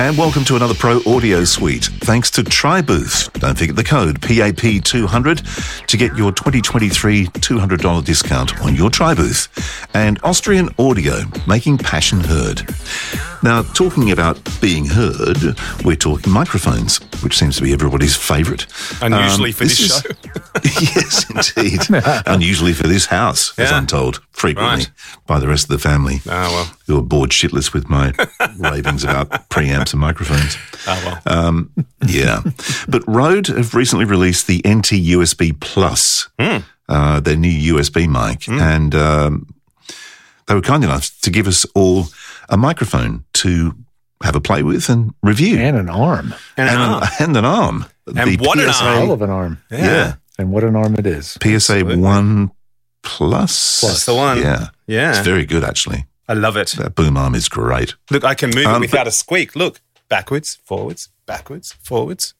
And welcome to another Pro Audio Suite. Thanks to TriBooth. Don't forget the code PAP200 to get your 2023 $200 discount on your TriBooth. And Austrian Audio, making passion heard. Now, talking about being heard, we're talking microphones, which seems to be everybody's favourite. Unusually Um, for this, is- show. yes, indeed. Unusually for this house, as I'm told, frequently Right. by the rest of the family. Ah, well. Who are bored shitless with my ravings about preamps and microphones. Ah, well. Yeah. but Rode have recently released the NT USB Plus, Hmm. uh, their new USB mic. And um, they were kind enough to give us all a microphone to have a play with and review. and an arm. and, and, an arm. and an arm. And what an arm. Hell of an arm. Yeah. And what an arm it is. PSA Absolutely. 1 Plus. That's the one. Yeah. Yeah. It's very good, actually. I love it. That boom arm is great. Look, I can move Um, it without a squeak. Look, backwards, forwards, backwards, forwards.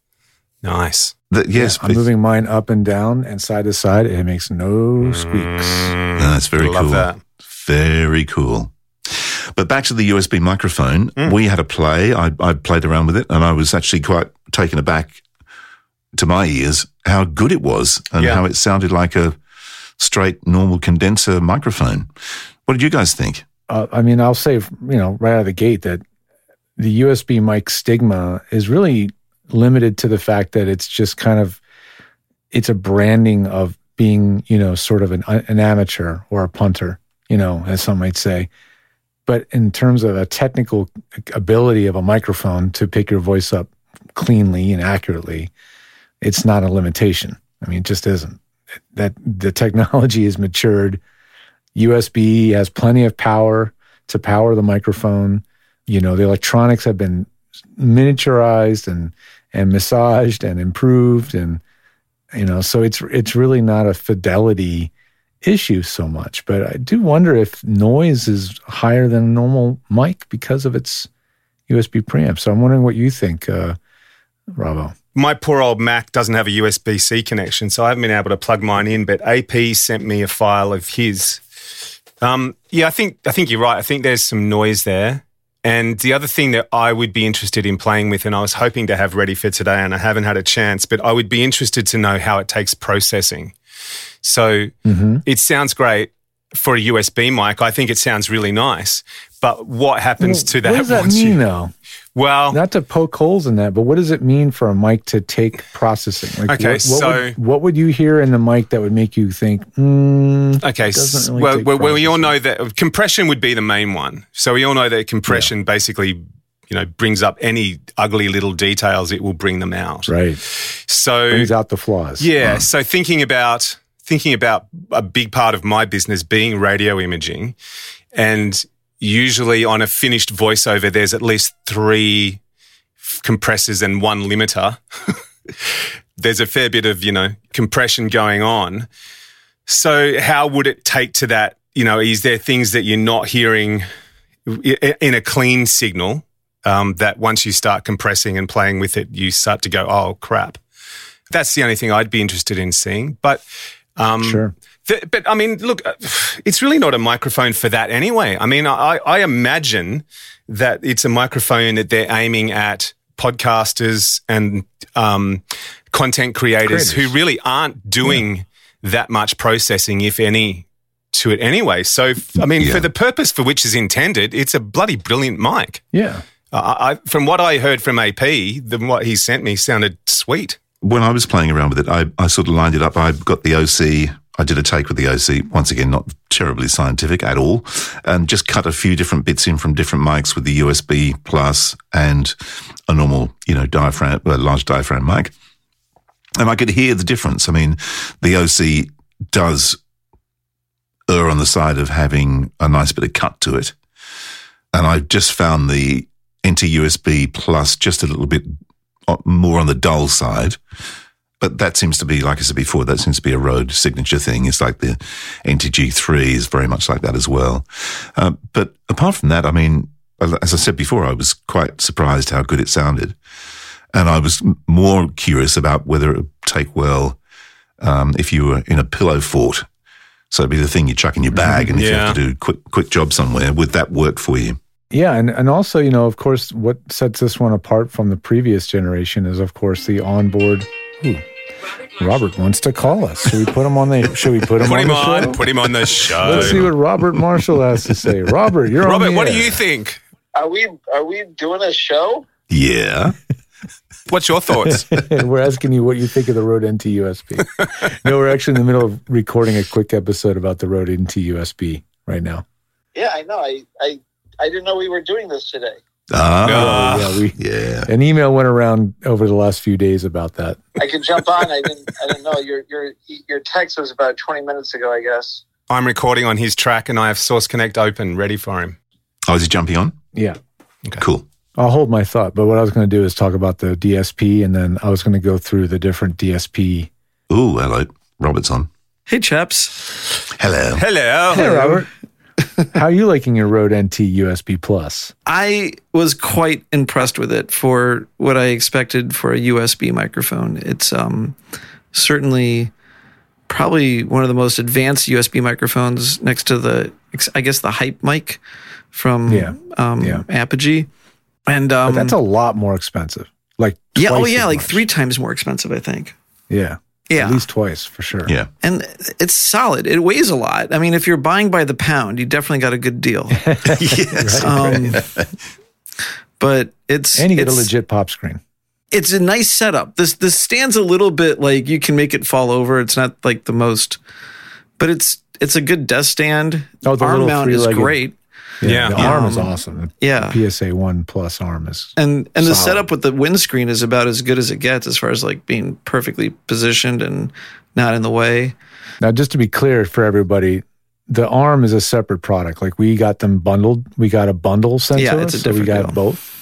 Nice. That, yes, I'm moving mine up and down and side to side. and It makes no squeaks. No, it's very Love cool. that. Very cool. But back to the USB microphone, Mm. we had a play. I, I played around with it, and I was actually quite taken aback to my ears how good it was and Yeah. how it sounded like a straight normal condenser microphone. What did you guys think? Uh, I mean, I'll say, you know, right out of the gate that the USB mic stigma is really limited to the fact that it's just kind of, it's a branding of being, you know, sort of an, an amateur or a punter, you know, as some might say. But in terms of a technical ability of a microphone to pick your voice up cleanly and accurately, it's not a limitation. I mean, it just isn't. That the technology is matured. USB has plenty of power to power the microphone. You know, the electronics have been miniaturized and and massaged and improved and you know, so it's it's really not a fidelity issue so much. But I do wonder if noise is higher than a normal mic because of its USB preamp. So I'm wondering what you think, uh, Robbo. My poor old Mac doesn't have a USB C connection, so I haven't been able to plug mine in. But AP sent me a file of his. Um, yeah, I think I think you're right. I think there's some noise there. And the other thing that I would be interested in playing with, and I was hoping to have ready for today, and I haven't had a chance, but I would be interested to know how it takes processing. So it sounds great for a USB mic. I think it sounds really nice. But what happens to that What does that once mean, you? though? Well, Not to poke holes in that, but what does it mean for a mic to take processing? Like, Okay, what, what so- would, what would you hear in the mic that would make you think, mm, Okay, really well, well, well, we all know that compression would be the main one. So we all know that compression basically, you know, brings up any ugly little details. It will bring them out. right? So Brings out the flaws. yeah. So thinking about thinking about a big part of my business being radio imaging, and usually on a finished voiceover, there's at least three compressors and one limiter. there's a fair bit of you know compression going on. So how would it take to that? You know, is there things that you're not hearing in a clean signal um, that once you start compressing and playing with it, you start to go, oh crap. That's the only thing I'd be interested in seeing. But um, Sure. th- but I mean, look, uh, it's really not a microphone for that anyway. I mean, I, I imagine that it's a microphone that they're aiming at podcasters and um, content creators, who really aren't doing that much processing, if any, to it anyway. So, I mean, Yeah. for the purpose for which is intended, it's a bloody brilliant mic. Yeah. I, from what I heard from AP, the, what he sent me sounded sweet. when I was playing around with it, I, I sort of lined it up. I got the OC. I did a take with the OC. Once again, not terribly scientific at all, and just cut a few different bits in from different mics with the USB plus and a normal, you know, diaphragm, a large diaphragm mic, and I could hear the difference. I mean, the OC does err on the side of having a nice bit of cut to it. And I've just found the NT USB Plus just a little bit uh, more on the dull side. But that seems to be, like I said before, that seems to be a Rode signature thing. It's like the NTG3 is very much like that as well. Uh, but apart from that, I mean, as I said before, I was quite surprised how good it sounded. And I was more curious about whether it would take well um, if you were in a pillow fort. So it'd be the thing you chuck in your bag, and if you have to do a quick quick job somewhere, would that work for you? Yeah, and, and also, you know, of course, what sets this one apart from the previous generation is, of course, the onboard. Ooh, Robert wants to call us. Should we put him on the? Should we put him Put on him the on. show? Put him on the show. Let's see what Robert Marshall has to say. Robert, you're on Robert, the what do you think? Are we are we doing a show? Yeah. What's your thoughts? we're asking you what you think of the Rode NT USB. no, we're actually in the middle of recording a quick episode about the Rode NT USB right now. Yeah, I know. I I, I didn't know we were doing this today. Ah, Ah. yeah, we yeah. an email went around over the last few days about that. I can jump on. I didn't I didn't know your your your text was about twenty minutes ago. I guess. I'm recording on his track and I have Source Connect open, ready for him. Oh, is he jumping on? Yeah. Okay. Cool. I'll hold my thought, but what I was going to do is talk about the DSP, and then I was going to go through the different DSP. Ooh, hello. Robert's on. Hey, chaps. Hello. Hello. Hey, Robert. How are you liking your Rode NT USB Plus? I was quite impressed with it for what I expected for a USB microphone. It's um, certainly probably one of the most advanced USB microphones next to the, I guess, the Hype mic from Yeah. Um, Yeah. Apogee. And um, that's a lot more expensive. Like yeah, oh yeah, like much. three times more expensive, I think. Yeah, Yeah, at least twice for sure. Yeah. and it's solid. It weighs a lot. I mean, if you're buying by the pound, you definitely got a good deal. yes. Um, but it's and you get a legit pop screen. it's a nice setup. This this stands a little bit like you can make it fall over. It's not like the most, but it's it's a good desk stand. Oh, the arm mount is great. Yeah. the arm is Um, awesome. Yeah, The PSA One Plus arm is and and the setup with the windscreen is about as good as it gets as far as like being perfectly positioned and not in the way. now. Just to be clear for everybody, the arm is a separate product. Like we got them bundled. We got a bundle sent Yeah, to it's us, a so we got deal. both.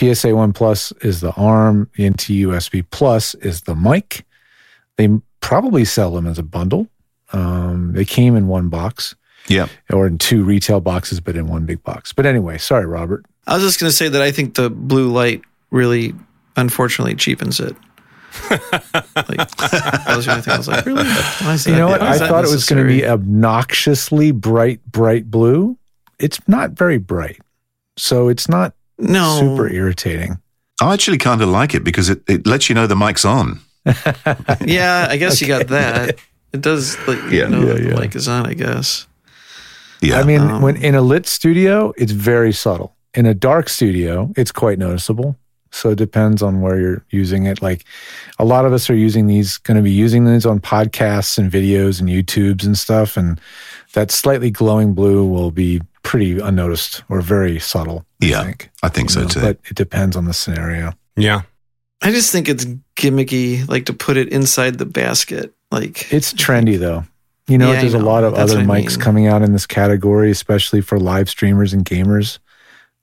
PSA One Plus is the arm. NT USB Plus is the mic. They probably sell them as a bundle. Um, they came in one box Yeah. or in two retail boxes, but in one big box. But anyway, sorry, Robert. I was just going to say that I think the blue light really, unfortunately, cheapens it. like that was the only thing I was like, really? Why You know what? why I is that thought it was going to be obnoxiously bright, bright blue. It's not very bright. So it's not no super irritating. I actually kind of like it because it, it lets you know the mic's on. Yeah, I guess you got that. It does like you Yeah. know Yeah, the mic is on, I guess. Yeah. I mean, Um, when in a lit studio, it's very subtle. In a dark studio, it's quite noticeable. So it depends on where you're using it. Like a lot of us are using these, going to be using these on podcasts and videos and YouTubes and stuff. And that slightly glowing blue will be pretty unnoticed or very subtle. Yeah, I think. I think so know, too. But it depends on the scenario. Yeah. I just think it's gimmicky, like to put it inside the basket. Like It's trendy though. You know, Yeah, I there's a know. lot of That's other mics mean. coming out in this category, especially for live streamers and gamers.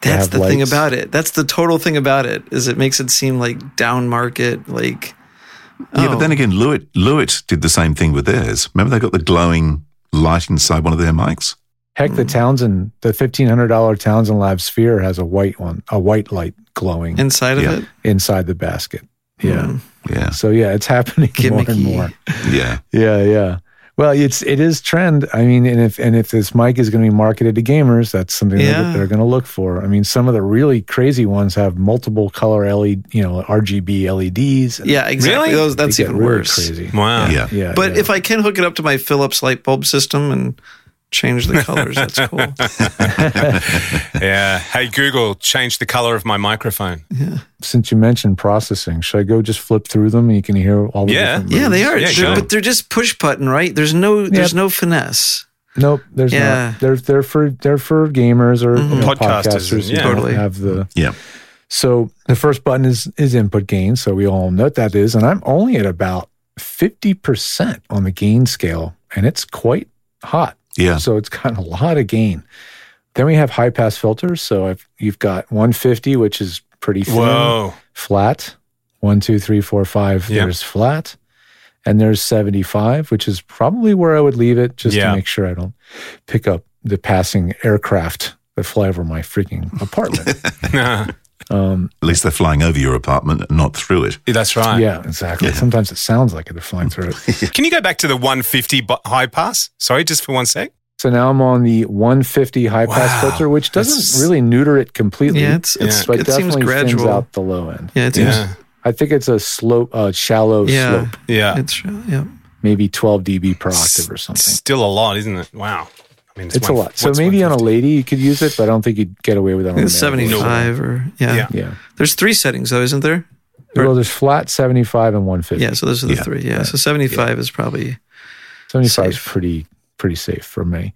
That's have the thing about it. That's the total thing about it is it makes it seem like down market, like yeah, oh, but then again, Lewitt, Lewitt did the same thing with theirs. Remember they got the glowing light inside one of their mics? Heck, Hmm. the Townsend, the fifteen hundred dollar Townsend Lab Sphere has a white one, a white light glowing inside of Yeah. it. inside the basket. Yeah. Mm. Yeah. So yeah, it's happening more and more. Yeah. Yeah, yeah. Well, it's it is trend. I mean, and if and if this mic is going to be marketed to gamers, that's something Yeah. that they're going to look for. I mean, some of the really crazy ones have multiple color LED, you know, RGB LEDs. and Yeah, exactly. Really? Those, that's even really worse. Crazy. Wow. Yeah. Yeah, But yeah. if I can hook it up to my Philips light bulb system and change the colors, that's cool. Yeah. Hey, Google, change the color of my microphone. Yeah. Since you mentioned processing, should I go just flip through them and you can hear all the Yeah. different Yeah, they are. Yeah, They're- sure. But they're just push button, right? There's no there's no finesse. Nope, there's Yeah. not. They're they're for they're for gamers or mm-hmm. you know, Podcasters, podcasters yeah. don't Totally. have the. Yeah. So the first button is is input gain. So we all know what that is, and I'm only at about fifty percent on the gain scale, and it's quite hot. Yeah. So it's got a lot of gain. Then we have high pass filters. So if you've got 150, which is pretty thin, Whoa. flat. One, two, three, four, five. Yeah. There's flat. And there's 75, which is probably where I would leave it just Yeah. to make sure I don't pick up the passing aircraft that fly over my freaking apartment. um, At least they're flying over your apartment not through it. That's right. yeah, exactly. Sometimes it sounds like they're flying through it. Can you go back to the 150 high pass? Sorry, just for one sec. So now I'm on the 150 high pass filter, which doesn't That's- really neuter it completely. Yeah, it's, it's but it seems definitely thins out the low end. Yeah, it seems. Yeah. I think it's a slope, uh, shallow Yeah, slope, Yeah. it's yeah. maybe 12 dB per octave or something. Still a lot, isn't it? Wow. I mean, It's a one- lot. So maybe on a lady you could use it, but I don't think you'd get away with it on a It's 75 or yeah. Yeah. Yeah. There's three settings though, isn't there? Well, there's flat, 75, and 150. Yeah, so those are the Yeah. three. Yeah. So 75 is probably 75 is pretty pretty safe for me.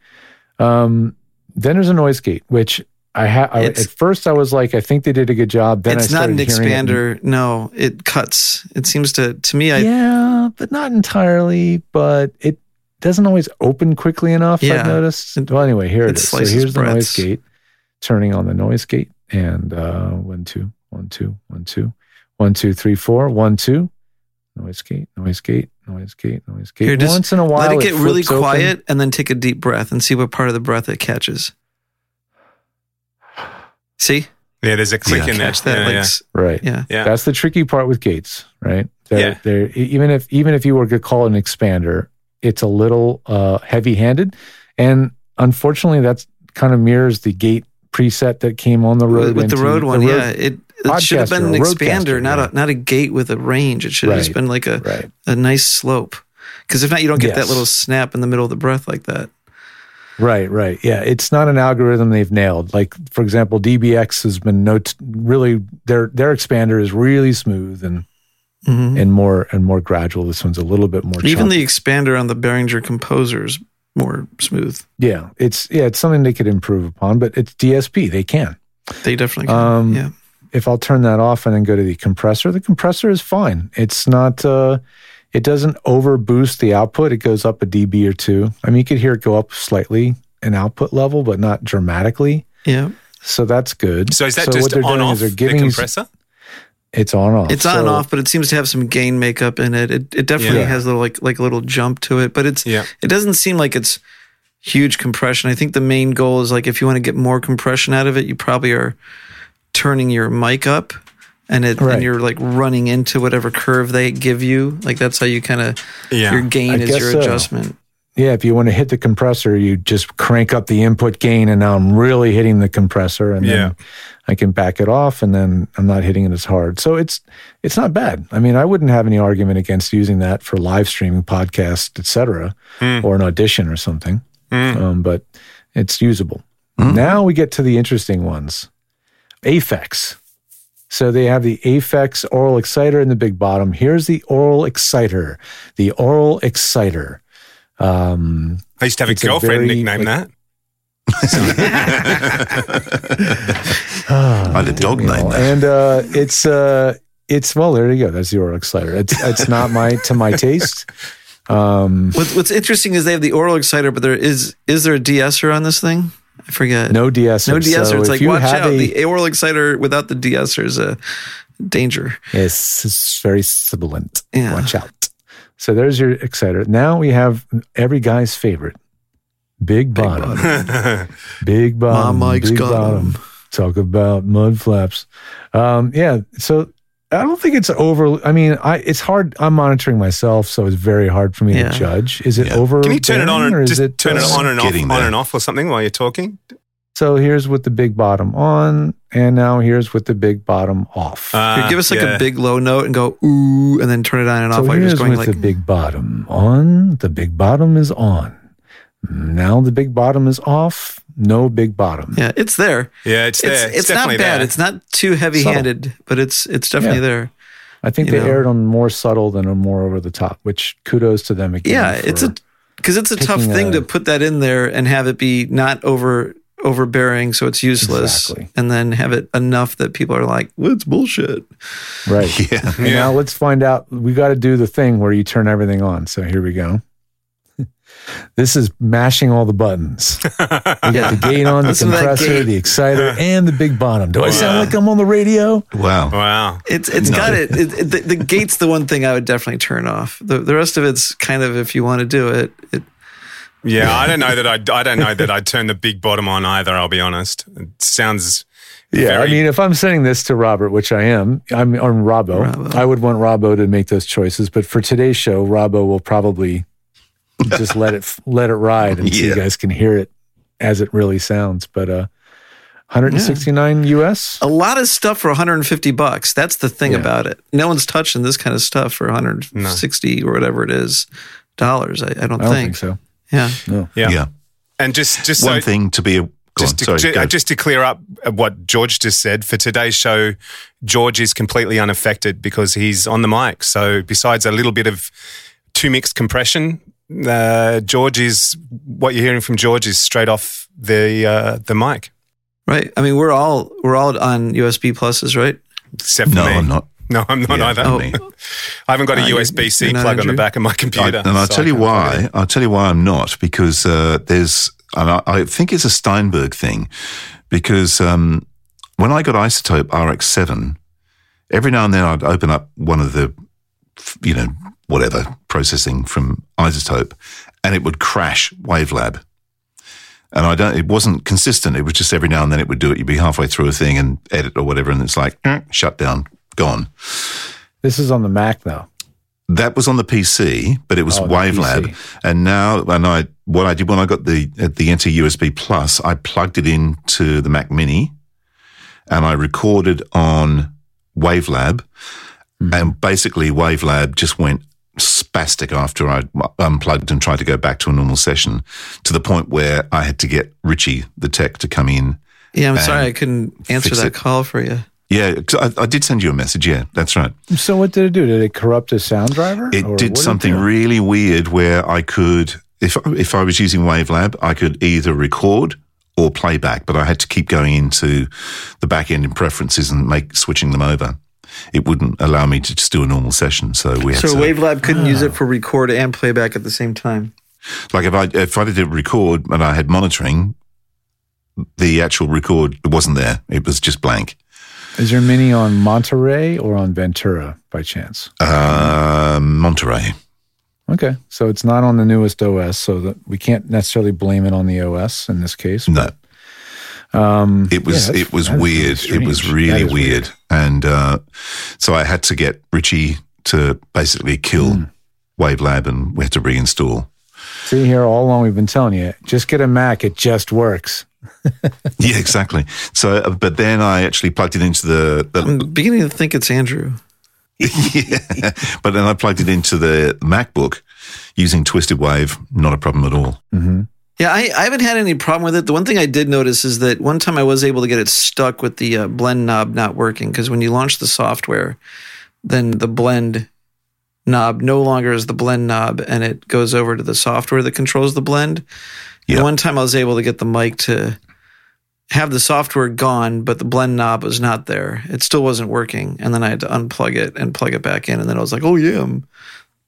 Um, then there's a noise gate, which I had at first I was like, I think they did a good job. Then it's I not an hearing it expander. No, it cuts. It seems to to me I yeah, but not entirely. But it doesn't always open quickly enough. Yeah. I've noticed. Well, anyway, here it it is. So slices here's the noise gate. Turning on the noise gate, and uh, one two one two one two one two three four one two. Noise gate, noise gate, noise gate, noise gate. Here, just Once in a while, let it get really flips open. quiet and then take a deep breath and see what part of the breath it catches. See? Yeah, there's a click Yeah. in there. Catch that Yeah, like yeah. Right. yeah. Yeah. That's the tricky part with gates, right? They're, Yeah. They're, even if even if you were to call it an expander, it's a little uh, heavy-handed, and unfortunately, that's kind of mirrors the gate preset that came on the road with the road one, the road- yeah. It, it should have been an expander, not a not a gate with a range. It should have just been like a, Right. a nice slope. Because if not, you don't get that little snap in the middle of the breath like that. Right, right. Yeah, it's not an algorithm they've nailed. Like for example, DBX has been no really their their expander is really smooth and Mhm. and more and more gradual. This one's a little bit more. Even choppy. the expander on the Behringer Composer is more smooth. yeah, it's yeah, it's something they could improve upon, but it's DSP. They can. They definitely can. Um, yeah. if I'll turn that off and then go to the compressor, the compressor is fine. It's not, uh, it doesn't over boost the output. It goes up a dB or two. I mean, you could hear it go up slightly in output level, but not dramatically. Yeah. So that's good. So is that what just on off they're the giving you- compressor? It's on off. It's on So- off, but it seems to have some gain makeup in it. It it definitely Yeah. has a little like like a little jump to it, but it's Yeah. it doesn't seem like it's huge compression. I think the main goal is like if you want to get more compression out of it, you probably are turning your mic up and it Right. and you're like running into whatever curve they give you. Like that's how you kind of Yeah. your gain I is your so. adjustment. Yeah, if you want to hit the compressor, you just crank up the input gain, and now I'm really hitting the compressor, and Yeah. then I can back it off, and then I'm not hitting it as hard. So it's it's not bad. I mean, I wouldn't have any argument against using that for live streaming, podcast, etc., hmm. or an audition or something. Hmm. Um, but it's usable. Hmm. Now we get to the interesting ones, Aphex. So they have the Aphex Aural Exciter in the big bottom. Here's the Aural Exciter. The Aural Exciter. Um, I used to have a It's a girlfriend very, nicknamed like- that. I had a dog named that. And uh, it's uh, it's well, there you go. That's the Aural Exciter. It's it's not my to my taste. Um, What, what's interesting is they have the Aural Exciter, but there is is there a de-esser on this thing? I forget. no de-esser. no de-esser. So it's like watch out. a- the Aural Exciter without the de-esser is a danger. Yes, it's very sibilant. Yeah. Watch out. So there's your exciter. Now we have every guy's favorite, big bottom. Big bottom. My Mike's big got 'em. bottom. Talk about mud flaps. Um, yeah. So I don't think it's over. I mean, I it's hard. I'm monitoring myself, so it's very hard for me Yeah. to judge. Is it Yeah. over? Can you turn it on or and is just it turn it on and off, getting on and off or something while you're talking? So here's with the big bottom on, and now here's with the big bottom off. Uh, give us like yeah. a big low note and go ooh, and then turn it on and off so while you're here's just going with like the big bottom on. The big bottom is on. Now the big bottom is off. No big bottom. yeah, it's there. Yeah, it's It's there. it's, not bad. there. It's not too heavy handed, but it's it's definitely Yeah. there. I think they know. aired on more subtle than a more over the top. Which kudos to them again. Yeah, it's a because it's a tough thing a- to put that in there and have it be not over overbearing, so it's useless, Exactly. and then have it enough that people are like, "Well, it's bullshit." right. Yeah. And now let's find out. We got to do the thing where you turn everything on. So here we go. This is mashing all the buttons. You got the gate on, the Listen to that compressor, the exciter, and the big bottom. Do I sound like I'm on the radio? Wow. Wow. It's it's got it. it, it the, the gate's the one thing I would definitely turn off. The the rest of it's kind of if you want to do it. it Yeah, I don't know that I I don't know that I'd turn the big bottom on either. I'll be honest. It sounds Yeah, I mean, if I'm sending this to Robert, which I am, I'm on Robbo. Robbo. I would want Robbo to make those choices. But for today's show, Robbo will probably just let it let it ride, and so you guys can hear it as it really sounds. But uh, 169 US. a lot of stuff for 150 bucks. That's the thing Yeah. about it. No one's touching this kind of stuff for 160 or whatever it is dollars. I, I don't I don't think. think so. Yeah. No. yeah. Yeah. And just just One so thing to be a. Just on, to, sorry, ju- just to clear up what George just said for today's show, George is completely unaffected because he's on the mic. So besides a little bit of two mixed compression, uh, George is what you're hearing from George is straight off the uh, the mic, Right. I mean, we're all we're all on USB pluses, right? except for no, me. I'm not. No, I'm not Yeah, either. not me. I haven't got a Uh, USB C you're not, plug on the back of my I, computer. and I'll so tell you can't plug it in. why. I'll tell you why I'm not because uh, there's, and I, I think it's a Steinberg thing, because um, when I got iZotope RX7, every now and then I'd open up one of the, you know, whatever processing from iZotope, and it would crash WaveLab. And I don't. It wasn't consistent. It was just every now and then it would do it. You'd be halfway through a thing and edit or whatever, and it's like shut down, gone. This is on the Mac though. That was on the PC, but it was Oh, WaveLab. And now, and I, what I did when I got the at the NT USB Plus, I plugged it into the Mac Mini, and I recorded on WaveLab, mm-hmm. and basically WaveLab just went spastic after I unplugged and tried to go back to a normal session, to the point where I had to get Richie, the tech, to come in. Yeah. I'm sorry I couldn't answer that it. call for you. Yeah, 'cause I, I did send you a message. Yeah, that's right. So what did it do? Did it corrupt a sound driver? It Or did something do? really weird where I could, if if I was using WaveLab, I could either record or playback, but I had to keep going into the back end in preferences and make switching them over. It wouldn't allow me to just do a normal session, so we had So to WaveLab couldn't use it ah. for record and playback at the same time. like if I if I did record and I had monitoring, the actual record wasn't there; it was just blank. Is your mini on Monterey or on Ventura by chance? Uh, Monterey. Okay, so it's not on the newest OS, so that we can't necessarily blame it on the OS in this case. No, Um, It was yeah, it was that is really weird. it was really is weird. and uh, so I had to get Richie to basically kill Hmm. WaveLab, and we had to reinstall. See here, all along we've been telling you, just get a Mac. It just works. yeah, exactly. So, uh, but then I actually plugged it into the, the I'm beginning to think it's Andrew. yeah, but then I plugged it into the MacBook using TwistedWave. Not a problem at all. Yeah, I, I haven't had any problem with it. The one thing I did notice is that one time I was able to get it stuck with the uh, blend knob not working because when you launch the software, then the blend knob no longer is the blend knob and it goes over to the software that controls the blend. Yeah. And one time I was able to get the mic to have the software gone, but the blend knob was not there. It still wasn't working. And then I had to unplug it and plug it back in. And then I was like, oh, yeah. I'm-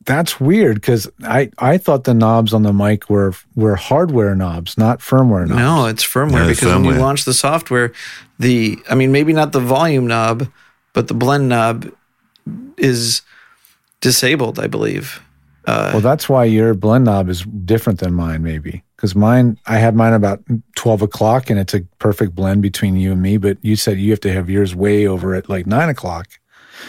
That's weird because I, I thought the knobs on the mic were were hardware knobs, not firmware knobs. No, it's firmware No, because when you launch the software, the I mean maybe not the volume knob, but the blend knob is disabled, I believe. Uh, well, that's why your blend knob is different than mine, maybe. Because mine, I had mine about 12 o'clock and it's a perfect blend between you and me. But you said you have to have yours way over at like nine o'clock.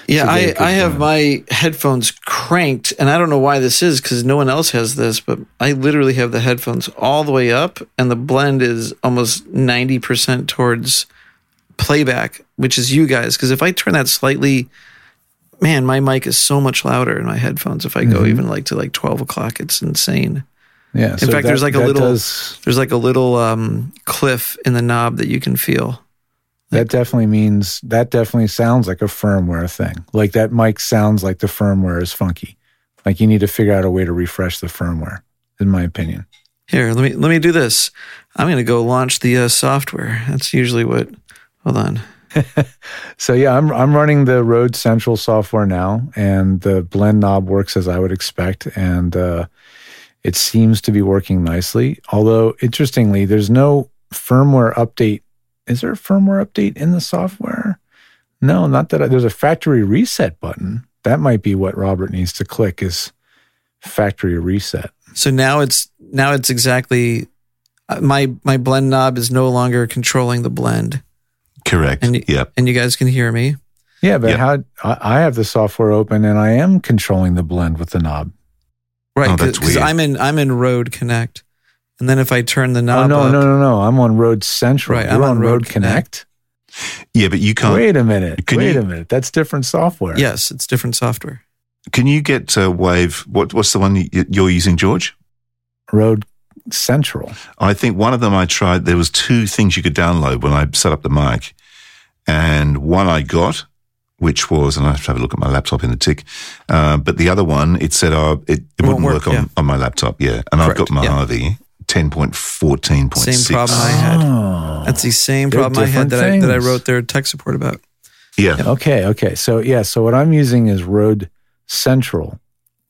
Yeah, to get a I, I have my headphones cranked, and I don't know why this is because no one else has this, but I literally have the headphones all the way up, and the blend is almost 90% towards playback, which is you guys. Because if I turn that slightly, man, my mic is so much louder in my headphones. If I go Mm-hmm. even like to like 12 o'clock, it's insane. Yeah. In fact, there's like a little- does- There's like a little um, cliff in the knob that you can feel. that definitely means that definitely sounds like a firmware thing. Like that mic sounds like the firmware is funky. Like you need to figure out a way to refresh the firmware, in my opinion. Here, let me let me do this. I'm going to go launch the uh, software. That's usually what. Hold on. So yeah, I'm I'm running the Rode Central software now, and the blend knob works as I would expect, and uh, It seems to be working nicely. Although, interestingly, there's no firmware update. Is there a firmware update in the software? No, not that I, there's a factory reset button. That might be what Robert needs to click is factory reset. So now it's now it's exactly uh, my my blend knob is no longer controlling the blend, Correct. And y- yep. and you guys can hear me. Yeah, but Yeah. how I I have the software open and I am controlling the blend with the knob. Right, Oh, that's because weird. I'm in I'm in Rode Connect, and then if I turn the Oh knob no, up, no, no, no! I'm on Rode Central. Right, You're I'm on on Rode, Rode Connect. Yeah, but you can't. Wait a minute. Can Wait you- a minute. That's different software. yes, it's different software. Can you get uh, Wave? What, what's the one you're using, George? Rode Central. I think one of them I tried. There was two things you could download when I set up the mic, and one I got, which was, and I have to have a look at my laptop in the tick. Uh, but the other one, it said, uh, it, it won't wouldn't work, work, on, yeah. on my laptop. Yeah, and I've got Correct, yeah. Mojave ten point fourteen point six. Same problem I had. Oh. That's the same problem I had different that I, that I wrote their tech support about. Yeah, Okay, okay. So yeah, so what I'm using is Rode Central,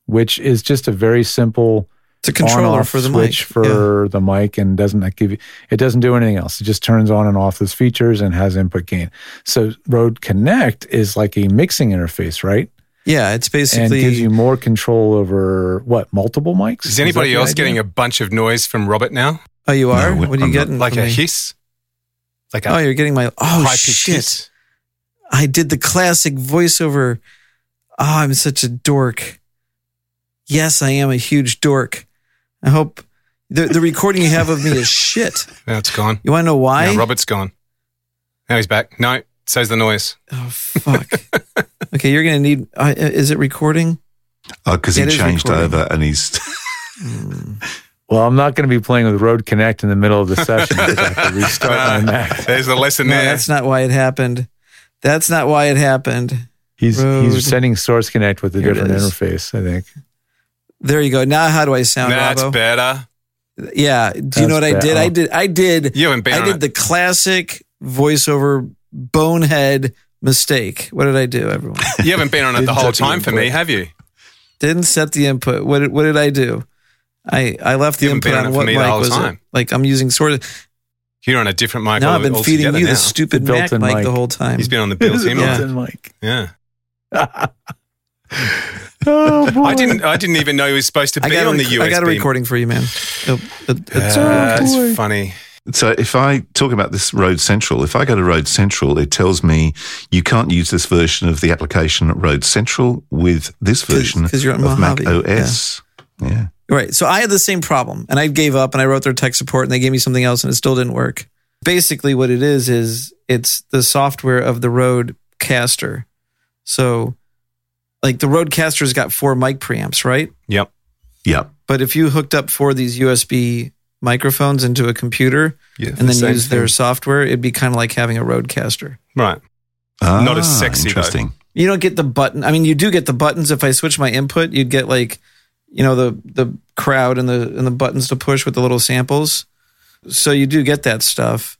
which is just a very simple It's a controller for the switch mic. Yeah. for the mic and doesn't that give you it doesn't do anything else. It just turns on and off those features and has input gain. So Rode Connect is like a mixing interface, right? Yeah, it's basically and basically gives you more control over what multiple mics. Is anybody else getting a bunch of noise from Robert now? Oh, you are? No, what are you I'm not. getting? Like a me? hiss? Like a Oh, you're getting my. Oh high pitched shit! hiss? I did the classic voiceover. Oh, I'm such a dork. Yes, I am a huge dork. I hope the the recording you have of me is shit. Now it's gone. You want to know why? Now Robert's gone. Now he's back. No, so's the noise. Oh fuck. okay, you're gonna need. Uh, uh is it recording? Uh, oh, because he changed over and he's. Hmm. Well, I'm not going to be playing with Rode Connect in the middle of the session because I have to restart my ah, Mac. There's the lesson No, there. that's not why it happened. That's not why it happened. He's Road. he's setting Source Connect with a Here different interface. I think. There you go. Now, how do I sound, That's Robbo? better. Yeah. Do you know what I did? I did. I did. You haven't been I on did it. the classic voiceover bonehead mistake. What did I do, everyone? You haven't been on it the whole set the time for me, have you? Didn't set the input. What did, what did I do? I I left the You haven't input been on on it for what me the mic whole was time. it? Like I'm using sort of. You're on a different mic. No, I've been feeding you now. the stupid The Mac built-in mic mic. the whole time. He's been on the built-in Yeah. mic. built-in mic. Yeah. Oh boy! I didn't. I didn't even know he was supposed to I be got, a on the rec- USB. I got a recording for you, man. It- it- it's- Uh, Oh, it's funny. So if I talk about this Rode Central, if I go to Rode Central, it tells me you can't use this version of the application Rode Central with this 'Cause- version 'cause you're on of Mac OS. Yeah. Right. So I had the same problem and I gave up and I wrote their tech support and they gave me something else and it still didn't work. Basically, what it is, is it's the software of the Rodecaster. So, like the Rodecaster's got four mic preamps, right? Yep. Yep. But if you hooked up four of these USB microphones into a computer Yeah. and then same use their software, it'd be kind of like having a Rodecaster. right. Ah, Not as sexy, though. Interesting. You don't get the button. I mean, you do get the buttons. If I switch my input, you'd get like, you know, the the crowd and the and the buttons to push with the little samples. So you do get that stuff,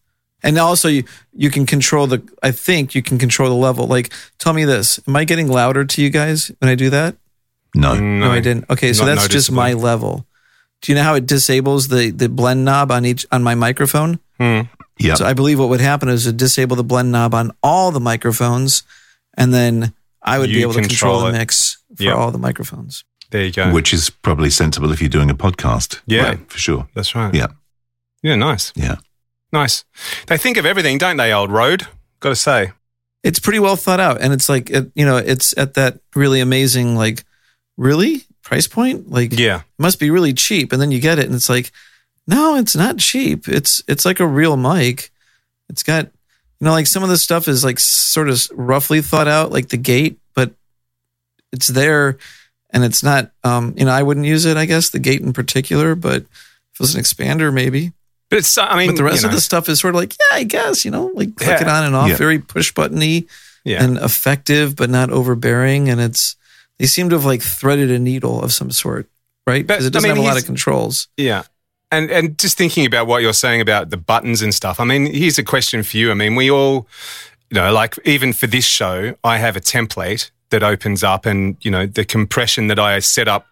and also you you can control the. I think you can control the level. Like, tell me this: Am I getting louder to you guys when I do that? No. No, I didn't. Okay, so not that's just my level. Do you know how it disables the the blend knob on each on my microphone? Hmm. Yeah. So I believe what would happen is to disable the blend knob on all the microphones, and then I would be You able to control control the mix for Yep. all the microphones. There you go. Which is probably sensible if you're doing a podcast. Yeah. Right, for sure. That's right. Yeah. Yeah. Nice. Yeah. Nice. They think of everything, don't they? Old Rode. Got to say. It's pretty well thought out, and it's like it, you know, it's at that really amazing, like, really price point. Like, Yeah. it must be really cheap, and then you get it, and it's like, no, it's not cheap. It's it's like a real mic. It's got, you know, like some of the stuff is like sort of roughly thought out, like the gate, but it's there, and it's not. Um, you know, I wouldn't use it. I guess the gate in particular, but if it was an expander, maybe. But it's. I mean, But the rest you of know, the stuff is sort of like, yeah, I guess, you know, like click Yeah. it on and off, Yeah. very push buttony Yeah. and effective, but not overbearing. And it's they seem to have like threaded a needle of some sort, right? But, Because it doesn't mean, have a lot of controls. Yeah. And and just thinking about what you're saying about the buttons and stuff. I mean, here's a question for you. I mean, we all, you know, like even for this show, I have a template that opens up and, you know, the compression that I set up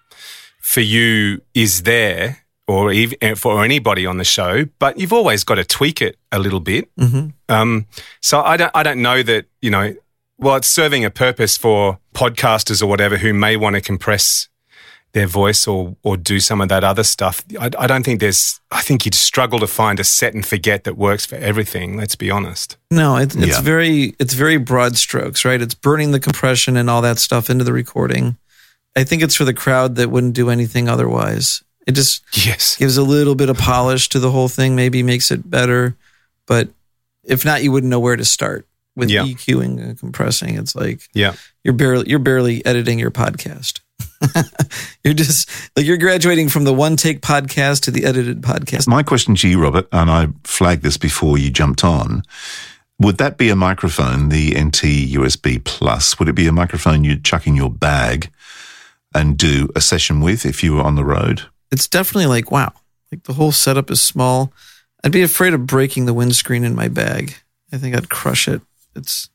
for you is there, or even for anybody on the show, but you've always got to tweak it a little bit. Mhm. Um, so I don't, I don't know that you know. Well, it's serving a purpose for podcasters or whatever who may want to compress their voice or or do some of that other stuff. I, I don't think there's. I think you'd struggle to find a set and forget that works for everything. Let's be honest. No, it's it's Yeah. very it's very broad strokes, right? It's burning the compression and all that stuff into the recording. I think it's for the crowd that wouldn't do anything otherwise. It just Yes. gives a little bit of polish to the whole thing, maybe makes it better. But if not, you wouldn't know where to start with Yeah. EQing and compressing. It's like Yeah. you're barely you're barely editing your podcast. you're just like you're graduating from the one take podcast to the edited podcast. My question to you, Robert, and I flagged this before you jumped on. Would that be a microphone, the NT USB Plus? Would it be a microphone you'd chuck in your bag and do a session with if you were on the road? It's definitely like wow like the whole setup is small i'd be afraid of breaking the windscreen in my bag i think i'd crush it it's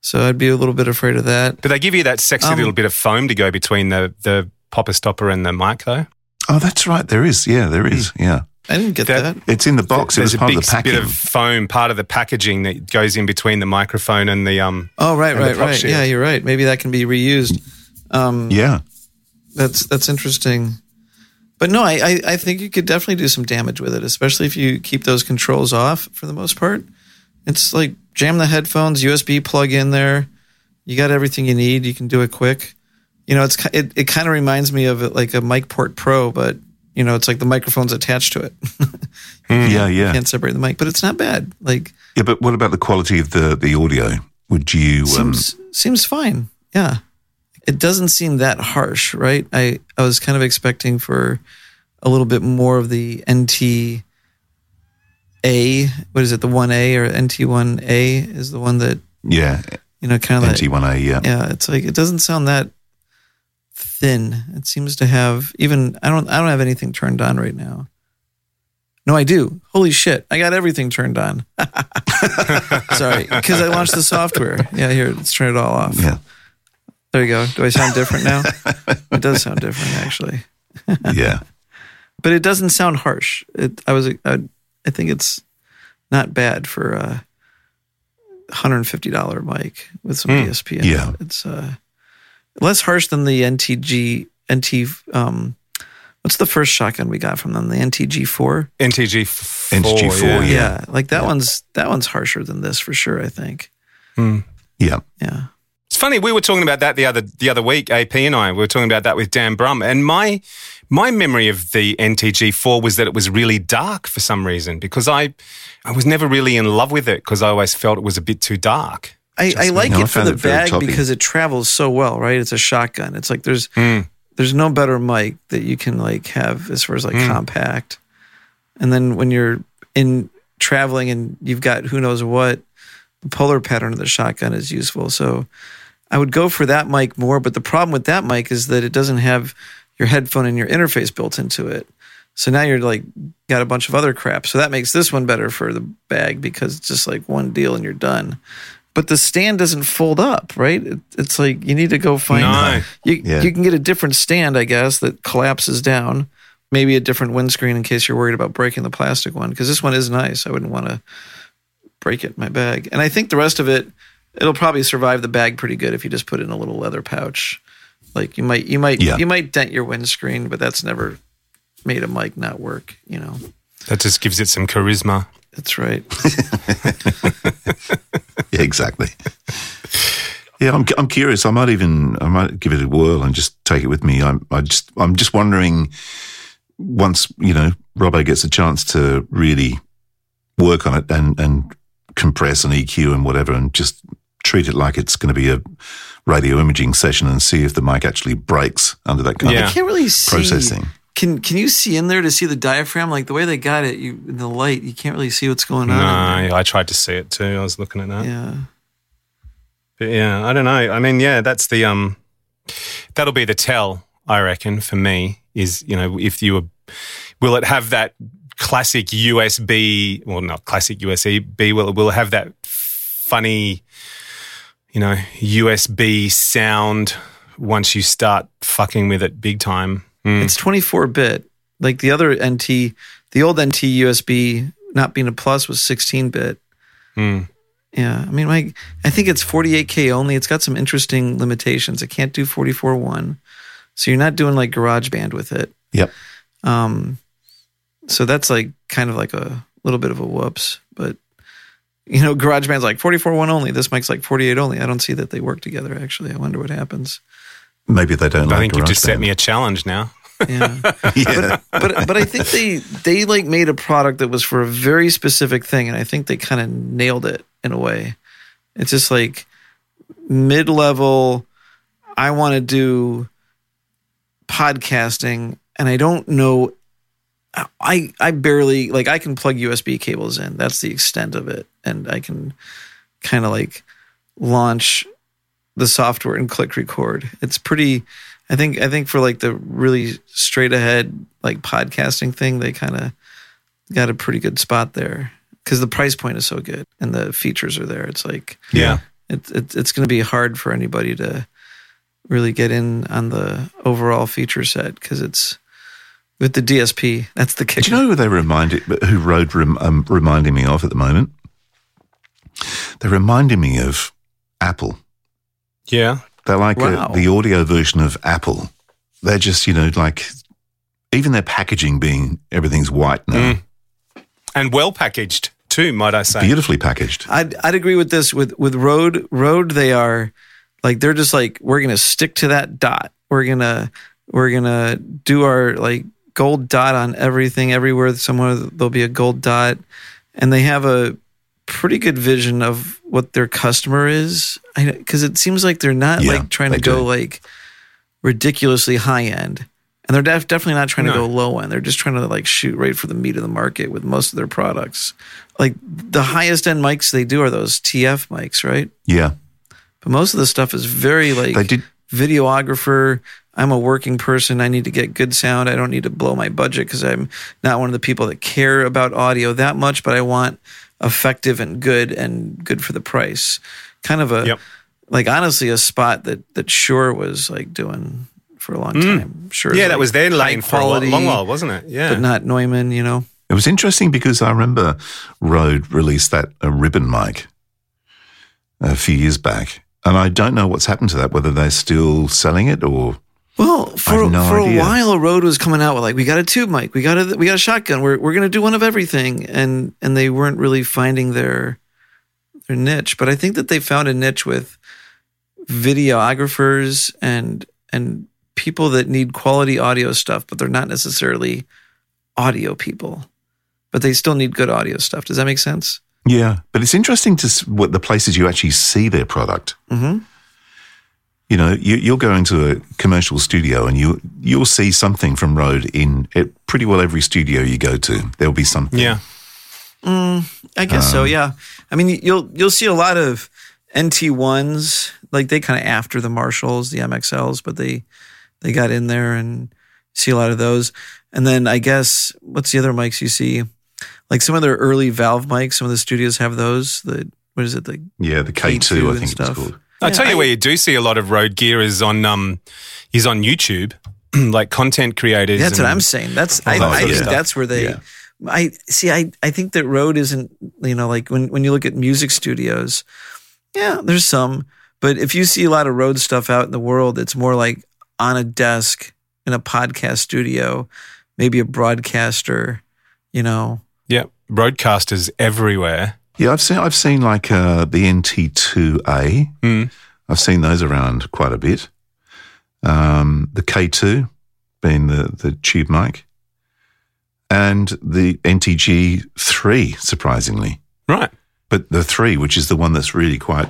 so i'd be a little bit afraid of that Do they give you that sexy Um, little bit of foam to go between the the popper stopper and the mic though? Oh, that's right. There is. Yeah, there is. Yeah. i didn't get That- that, It's in the box. It There's was a part big of the packing. bit of foam, part of the packaging that goes in between the microphone and the um. oh right And right right shield. yeah you're right maybe that can be reused um yeah. that's that's interesting but no I, I i think you could definitely do some damage with it especially if you keep those controls off for the most part it's like jam the headphones usb plug in there you got everything you need you can do it quick you know it's it, it kind of reminds me of it like a MicPort Pro but you know it's like the microphone's attached to it Yeah, yeah. can't separate the mic but it's not bad like Yeah, but what about the quality of the, the audio? Would you. Um, seems seems fine. Yeah, it doesn't seem that harsh, right? I I was kind of expecting for a little bit more of the NT A. What is it? The one A or NT one A is the one that yeah, you know kind of that. NT1A, yeah. Yeah, it's like it doesn't sound that thin. It seems to have even. I don't. I don't have anything turned on right now. No, I do. Holy shit! I got everything turned on. Sorry, because I launched the software. Yeah, here, let's turn it all off. Yeah. There you go. Do I sound different now? it does sound different, actually, Yeah. but it doesn't sound harsh. It, I was. I, I think it's not bad for a hundred and fifty dollar mic with some Hmm. DSP. In Yeah. it. it's uh, less harsh than the NTG NT. Um, what's the first shotgun we got from them? The NTG four. NTG four. NTG4, yeah. Yeah. Yeah, like that one's that one's harsher than this for sure. I think. Hmm. Yeah. Yeah. It's funny we were talking about that the other the other week. AP and I we were talking about that with Dan Brum, and my my memory of the NTG four was that it was really dark for some reason because I I was never really in love with it because I always felt it was a bit too dark. I, I like No, I it for the it bag toppy. because it travels so well, right? It's a shotgun. It's like there's Hmm. there's no better mic that you can like have as far as like compact. And then when you're in traveling and you've got who knows what, the polar pattern of the shotgun is useful. So I would go for that mic more. But the problem with that mic is that it doesn't have your headphone and your interface built into it. So now you're like got a bunch of other crap. So that makes this one better for the bag because it's just like one deal and you're done. But the stand doesn't fold up, right? It's like you need to go find. No. You Yeah. you can get a different stand, I guess, that collapses down. Maybe a different windscreen in case you're worried about breaking the plastic one because this one is nice. I wouldn't want to break it in my bag. And I think the rest of it, it'll probably survive the bag pretty good if you just put it in a little leather pouch. Like you might you might Yeah. you might dent your windscreen, but that's never made a mic not work. You know, That just gives it some charisma. that's right. Yeah, exactly. Yeah, I'm, I'm curious. I might even I might give it a whirl and just take it with me. I'm I just I'm just wondering once you know Robbo gets a chance to really work on it and and compress and EQ and whatever, and just treat it like it's going to be a radio imaging session and see if the mic actually breaks under that kind of Yeah. I can't really see Processing. Can can you see in there to see the diaphragm? Like the way they got it, you in the light, you can't really see what's going on. in there. I tried to see it too. I was looking at that. Yeah. But yeah, I don't know. I mean, yeah, that's the um, that'll be the tell. I reckon for me is you know if you were, will it have that classic USB? Well, not classic USB. Will it will it have that funny, you know, USB sound once you start fucking with it big time? Hmm. It's 24 bit. Like the other NT, the old NT USB, not being a plus, was 16 bit. Hmm. Yeah, I mean, my, I think it's 48K only. It's got some interesting limitations. It can't do 44.1. So you're not doing like GarageBand with it. Yep. Um, so that's like kind of like a little bit of a whoops. But, you know, GarageBand's like 44.1 only. This mic's like 48 only. I don't see that they work together, actually. I wonder what happens. Maybe they don't I like think you've just set me a challenge now. Yeah. yeah. but but I think they they like made a product that was for a very specific thing, and I think they kind of nailed it in a way. It's just like mid level. I want to do podcasting, and I don't know. I I barely like I can plug USB cables in. That's the extent of it, and I can kind of like launch the software and click record. It's pretty. I think I think for like the really straight ahead like podcasting thing, they kind of got a pretty good spot there because the price point is so good and the features are there. It's like Yeah. it, it, it's going to be hard for anybody to really get in on the overall feature set because it's with the DSP. That's the kicker. Do you know who they reminded, who Rode rem, um, reminding me of at the moment? They're reminding me of Apple. Yeah. They're like Wow. a, the audio version of Apple. They're just, you know, like even their packaging being everything's white now, Mm. And well packaged too, might I say. beautifully packaged. I'd I'd agree with this with with Rode. Rode, they are like they're just like we're gonna stick to that dot. We're gonna we're gonna do our like gold dot on everything everywhere. Somewhere there'll be a gold dot, and they have a pretty good vision of what their customer is. Because it seems like they're not Yeah, like trying to go do. like ridiculously high end. And they're def- definitely not trying to go low end. They're just trying to like shoot right for the meat of the market with most of their products. Like the highest end mics they do are those TF mics, right? Yeah, But most of the stuff is very like they did. videographer. I'm a working person. I need to get good sound. I don't need to blow my budget because I'm not one of the people that care about audio that much, but I want effective and good and good for the price. Kind of a Yep. like honestly a spot that that Shure was like doing for a long time. Sure, Mm. Yeah, that was their lane for a quality, long while, wasn't it? Yeah. but not Neumann. You know, It was interesting because I remember Rode released that a ribbon mic a few years back, and I don't know what's happened to that. Whether they're still selling it or Well, for no for idea. a while, Rode was coming out with like, we got a tube mic, we got a we got a shotgun, we're we're gonna do one of everything, and and they weren't really finding their their niche. But I think that they found a niche with videographers and and people that need quality audio stuff, but they're not necessarily audio people, but they still need good audio stuff. Does that make sense? yeah. But it's interesting to what the places you actually see their product. Mm-hmm. You know, you, you'll go into a commercial studio and you you'll see something from Rode in it, pretty well every studio you go to. There'll be something. yeah. I guess Um, so. Yeah. I mean, you'll you'll see a lot of NT ones, like they kind of after the Marshalls, the MXLs, but they they got in there and see a lot of those. And then I guess what's the other mics you see? Like some of their early Valve mics. Some of the studios have those. The what is it? The Yeah, the K2, K2 I think stuff. it's called. I tell you I- where you do see a lot of Rode gear is on um is on YouTube, like content creators. that's what I'm saying. That's I, I yeah. think that's where they. Yeah. I see. I I think that Rode isn't. You know, like when when you look at music studios, yeah, there's some. But if you see a lot of Rode stuff out in the world, it's more like on a desk in a podcast studio, maybe a broadcaster. You know, Yeah, broadcasters everywhere. Yeah, I've seen I've seen like uh, the NT2A. Mm. I've seen those around quite a bit. Um, the K2 being the the tube mic, and the NTG3, surprisingly, Right. but the three, which is the one that's really quite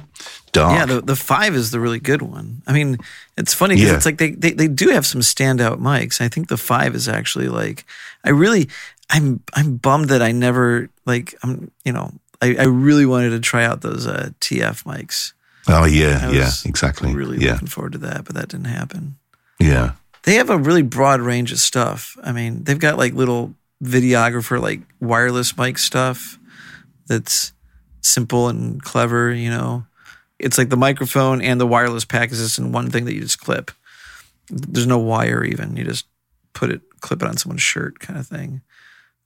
dark. yeah. The the five is the really good one. I mean, it's funny because Yeah. it's like they, they they do have some standout mics. I think the five is actually like I really I'm I'm bummed that I never like I'm you know I, I really wanted to try out those uh, TF mics. oh yeah, yeah, exactly. Really yeah, looking forward to that, but that didn't happen. yeah. They have a really broad range of stuff. I mean, they've got like little videographer, like wireless mic stuff that's simple and clever, you know. It's like the microphone and the wireless packages in one thing that you just clip. There's no wire even. You just put it, clip it on someone's shirt, kind of thing,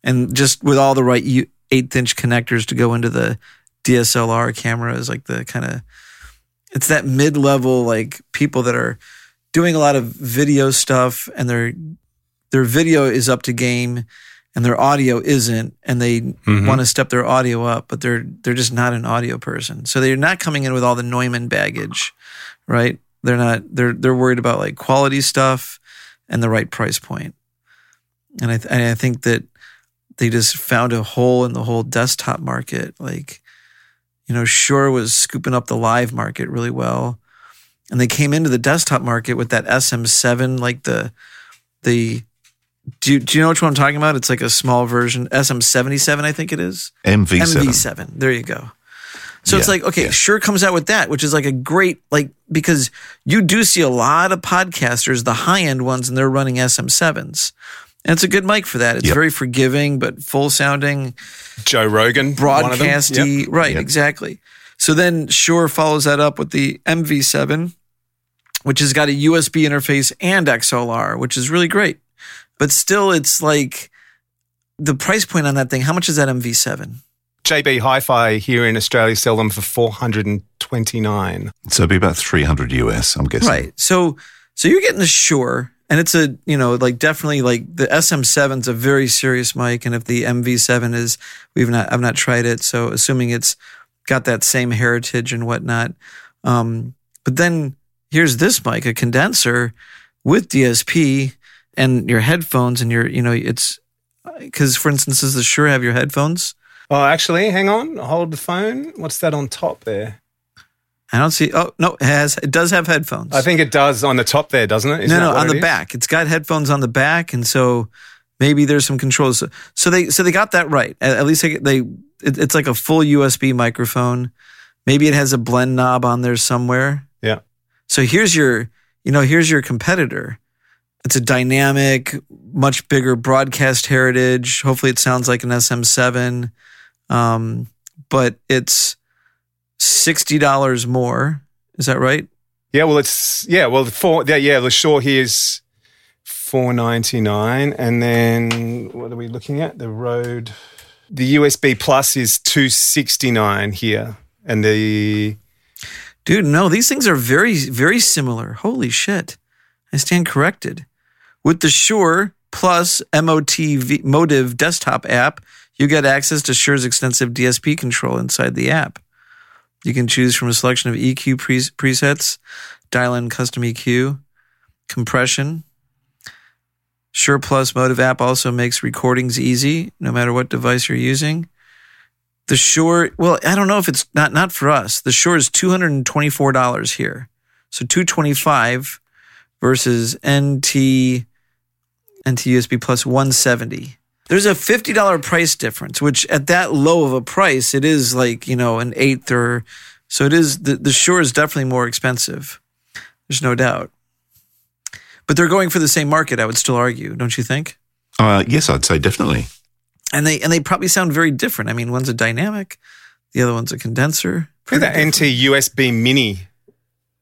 and just with all the right u- eighth inch connectors to go into the DSLR camera is like the kind of it's that mid level like people that are doing a lot of video stuff and their their video is up to game and their audio isn't and they mm-hmm. want to step their audio up but they're they're just not an audio person. So they're not coming in with all the Neumann baggage right? They're not they're they're worried about like quality stuff and the right price point. And I, th- and I think that they just found a hole in the whole desktop market like you know Shure was scooping up the live market really well and they came into the desktop market with that SM7 like the the do you, do you know which one I'm talking about? It's like a small version, SM77, I think it is. MV7. MV7. There you go. So it's like, okay, yeah. Shure comes out with that, which is like a great, like, because you do see a lot of podcasters, the high end ones, and they're running SM7s. And it's a good mic for that. It's Yep. very forgiving, but full sounding, Joe Rogan, one of them. broadcasty. Yep. Right, Yep. exactly. So then Shure follows that up with the MV7, which has got a USB interface and XLR, which is really great. But still, it's like the price point on that thing. How much is that MV7? JB Hi-Fi here in Australia sell them for four hundred and twenty-nine. So it'd be about 300 US, I'm guessing. Right. So so you're getting the Shure, and it's a you know like definitely like the SM7's a very serious mic, and if the MV7 is, we've not I've not tried it, so assuming it's got that same heritage and whatnot. Um, but then here's this mic, a condenser with DSP and your headphones, and your you know it's because for instance, does the Shure have your headphones? Oh, actually, hang on. Hold the phone. What's that on top there? I don't see. Oh no, it has it does have headphones. I think it does on the top there, doesn't it? Isn't no, no, on the is? back. It's got headphones on the back, and so maybe there's some controls. So, so they so they got that right. At, at least they, they it, it's like a full USB microphone. Maybe it has a blend knob on there somewhere. Yeah. So here's your you know here's your competitor. It's a dynamic, much bigger broadcast heritage. Hopefully, it sounds like an SM7, um, but it's sixty dollars more. Is that right? Yeah, well, it's yeah, well, the four, yeah, yeah, the here's four ninety nine, and then what are we looking at? The Rode, the USB Plus is two sixty nine here, and the Dude, no, these things are very, very similar. Holy shit. I stand corrected. With the Shure Plus MOTV Motive desktop app, you get access to Shure's extensive DSP control inside the app. You can choose from a selection of EQ pre- presets, dial in custom EQ, compression. Shure Plus Motive app also makes recordings easy, no matter what device you're using. The Shure, well, I don't know if it's not not for us. The Shure is two hundred and twenty four dollars here, so two twenty five versus NT NT USB Plus one seventy. There's a fifty dollar price difference, which at that low of a price, it is like you know an eighth or so. It is the the Shure is definitely more expensive. There's no doubt, but they're going for the same market. I would still argue, don't you think? Uh, yes, I'd say definitely. And they and they probably sound very different. I mean, one's a dynamic, the other one's a condenser. look at that NT USB Mini.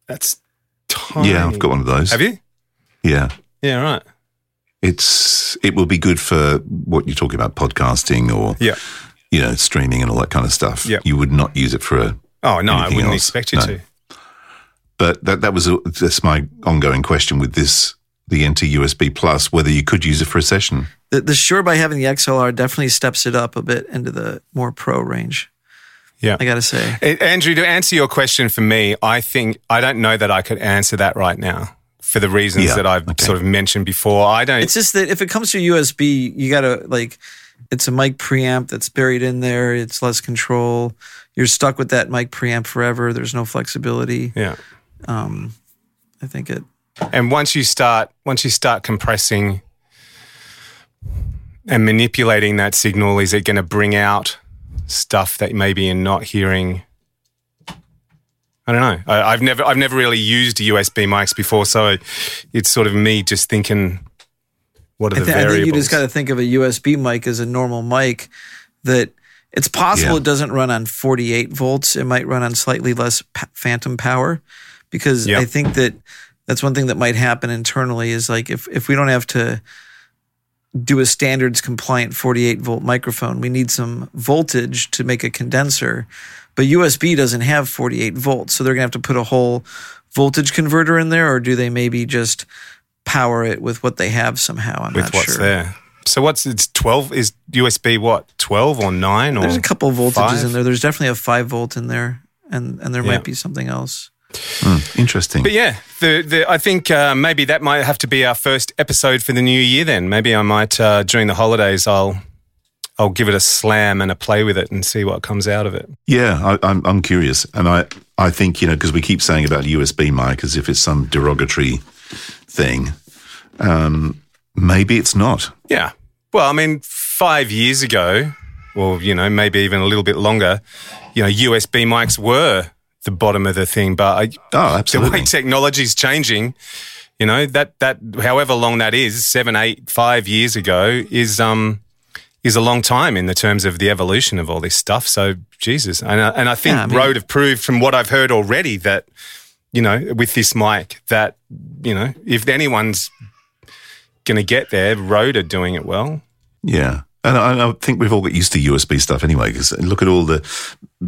That's tiny. Yeah, I've got one of those. Have you? Yeah. Yeah, right. It's it will be good for what you're talking about, podcasting or Yeah. you know, streaming and all that kind of stuff. Yeah. You would not use it for a Oh no, I wouldn't else? expect you No. to. but that that was a, that's my ongoing question with this the NT USB Plus, whether you could use it for a session. The, the Shure by having the XLR definitely steps it up a bit into the more pro range. Yeah. I gotta say. Eh, Andrew, to answer your question for me, I think I don't know that I could answer that right now for the reasons Yeah, that I've okay. sort of mentioned before. I don't. It's just that if it comes to USB, you gotta like, it's a mic preamp that's buried in there. It's less control. You're stuck with that mic preamp forever. There's no flexibility. yeah. Um, I think it. And once you start, once you start compressing and manipulating that signal, is it going to bring out stuff that maybe you're not hearing? I don't know. I, I've never, I've never really used USB mics before, so it's sort of me just thinking, what are I, the I variables? think you just got to think of a USB mic as a normal mic that it's possible Yeah. it doesn't run on 48 volts. It might run on slightly less pa- phantom power because Yeah. I think that that's one thing that might happen internally is like if, if we don't have to do a standards compliant 48 volt microphone. We need some voltage to make a condenser, but USB doesn't have 48 volts. So they're going to have to put a whole voltage converter in there, or do they maybe just power it with what they have somehow? I'm with not what's sure. there. So what's it's twelve? Is USB what twelve or nine or? There's a couple of voltages five? in there. There's definitely a five volt in there, and and there Yeah. might be something else. Interesting. But yeah, the, the, I think uh, maybe that might have to be our first episode for the new year. Then maybe I might uh, during the holidays I'll I'll give it a slam and a play with it and see what comes out of it. Yeah, I, I'm I'm curious, and I I think you know because we keep saying about USB mic as if it's some derogatory thing. Um, maybe it's not. Yeah. Well, I mean, five years ago, or you know, maybe even a little bit longer, you know, USB mics were the bottom of the thing. But I, Oh, the absolutely. way technology's changing, you know, that that however long that is, seven, eight, five years ago, is um is a long time in the terms of the evolution of all this stuff. So Jesus, and I, and I think Yeah, I mean- Rode have proved from what I've heard already that you know with this mic that you know if anyone's going to get there, Rode are doing it well. Yeah. And I, I think we've all got used to USB stuff anyway, because look at all the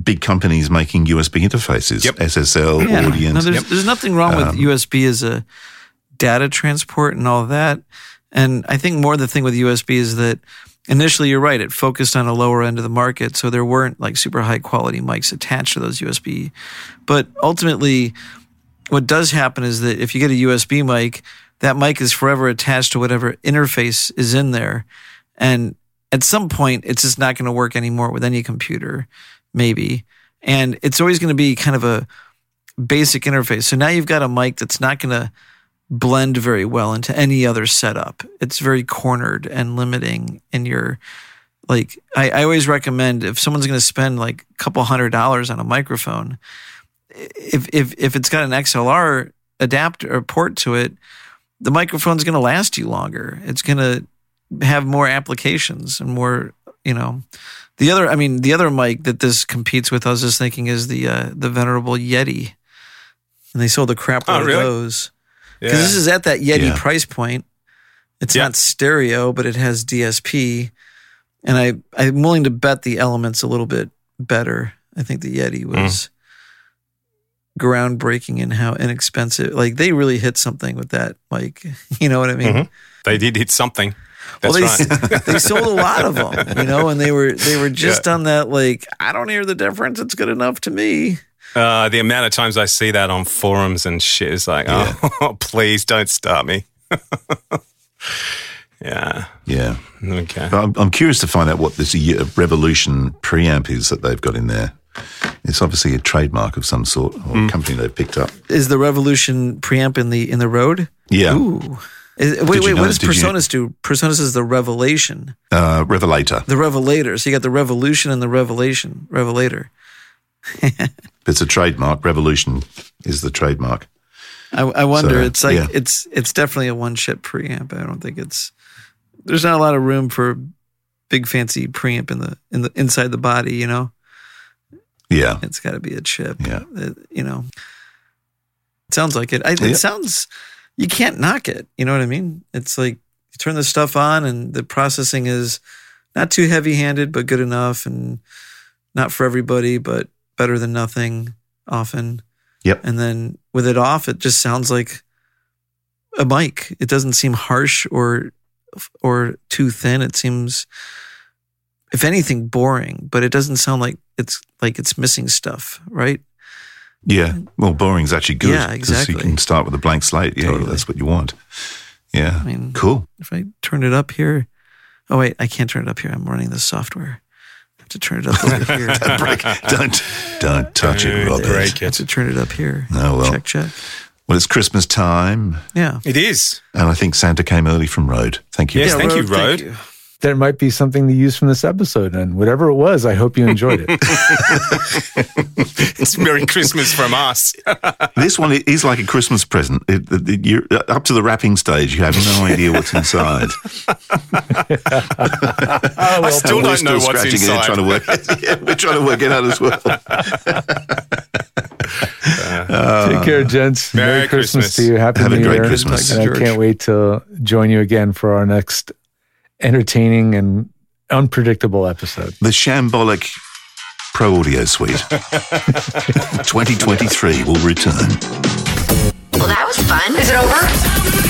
big companies making USB interfaces, Yep. SSL, Yeah. Audient. No, there's, there's nothing wrong Um, with USB as a data transport and all that. And I think more the thing with USB is that initially you're right, it focused on a lower end of the market. So there weren't like super high quality mics attached to those USB. But ultimately, what does happen is that if you get a USB mic, that mic is forever attached to whatever interface is in there. And at some point, it's just not going to work anymore with any computer, maybe. And it's always going to be kind of a basic interface. So now you've got a mic that's not going to blend very well into any other setup. It's very cornered and limiting in your like I, I always recommend if someone's going to spend like a couple hundred dollars on a microphone, if if if it's got an XLR adapter or port to it, the microphone's going to last you longer. It's going to have more applications and more, you know. The other, I mean, the other mic that this competes with, I was just thinking, is the uh, the venerable Yeti, and they sold a crap load Oh, really? of those Yeah. because this is at that Yeti Yeah. price point. It's Yeah. not stereo, but it has DSP, and I I'm willing to bet the Elements a little bit better. I think the Yeti Hmm. was groundbreaking in how inexpensive. Like they really hit something with that. Like you know what I mean? Mhm. they did hit something. That's well, they right. they sold a lot of them, you know, and they were they were just on that like I don't hear the difference. It's good enough to me. Uh, the amount of times I see that on forums and shit is like, oh, please don't start me. yeah. yeah. Okay. But I'm, I'm curious to find out what this Ye- Revolution preamp is that they've got in there. It's obviously a trademark of some sort or a company they've picked up. Is the Revolution preamp in the in the Rode? Yeah. Ooh. Is, wait, you wait. What does did you- PreSonus do? PreSonus is the Revelation, Uh, Revelator. the Revelator. So you got the Revolution and the Revelation, Revelator. It's a trademark. Revolution is the trademark. I, I wonder. So, it's like yeah. it's it's definitely a one chip preamp. I don't think it's there's not a lot of room for big fancy preamp in the in the inside the body. You know, Yeah. it's got to be a chip. Yeah. It- you know, it sounds like it. I, Yeah. It sounds you can't knock it. You know what I mean? It's like you turn the stuff on and the processing is not too heavy handed, but good enough, and not for everybody, but better than nothing. Often. Yep. And then with it off, it just sounds like a mic. It doesn't seem harsh or or too thin. It seems, if anything, boring. But it doesn't sound like it's like it's missing stuff, right? Yeah. Well, boring's actually good. Yeah, 'cause exactly. You can start with a blank slate. Yeah, Totally. that's what you want. Yeah. I mean, cool. if I turn it up here, oh wait, I can't turn it up here. I'm running the software. I have to turn it up over here. don't don't touch it, Don't Robert. break I have to turn it up here. Oh, well. Check, check. Well, it's Christmas time, Yeah. It is. and I think Santa came early from Rode. Thank you. Yes, thank you, Rode, Rode. you. There might be something to use from this episode, and whatever it was, I hope you enjoyed it. It's Merry Christmas from us. This one is like a Christmas present. It, it- it- you're uh, up to the wrapping stage. You have no idea what's inside. Ah, I still we're don't know what's scratching it, inside. trying to work. yeah, we're trying to work it out as well. Uh, uh, take care, gents. Merry Merry, Christmas. Christmas. to you. Happy Have a New great Year. Christmas. And I can't wait to join you again for our next entertaining and unpredictable episode. The Shambolic Pro Audio Suite 2023 will return. Well, that was fun. Is it over?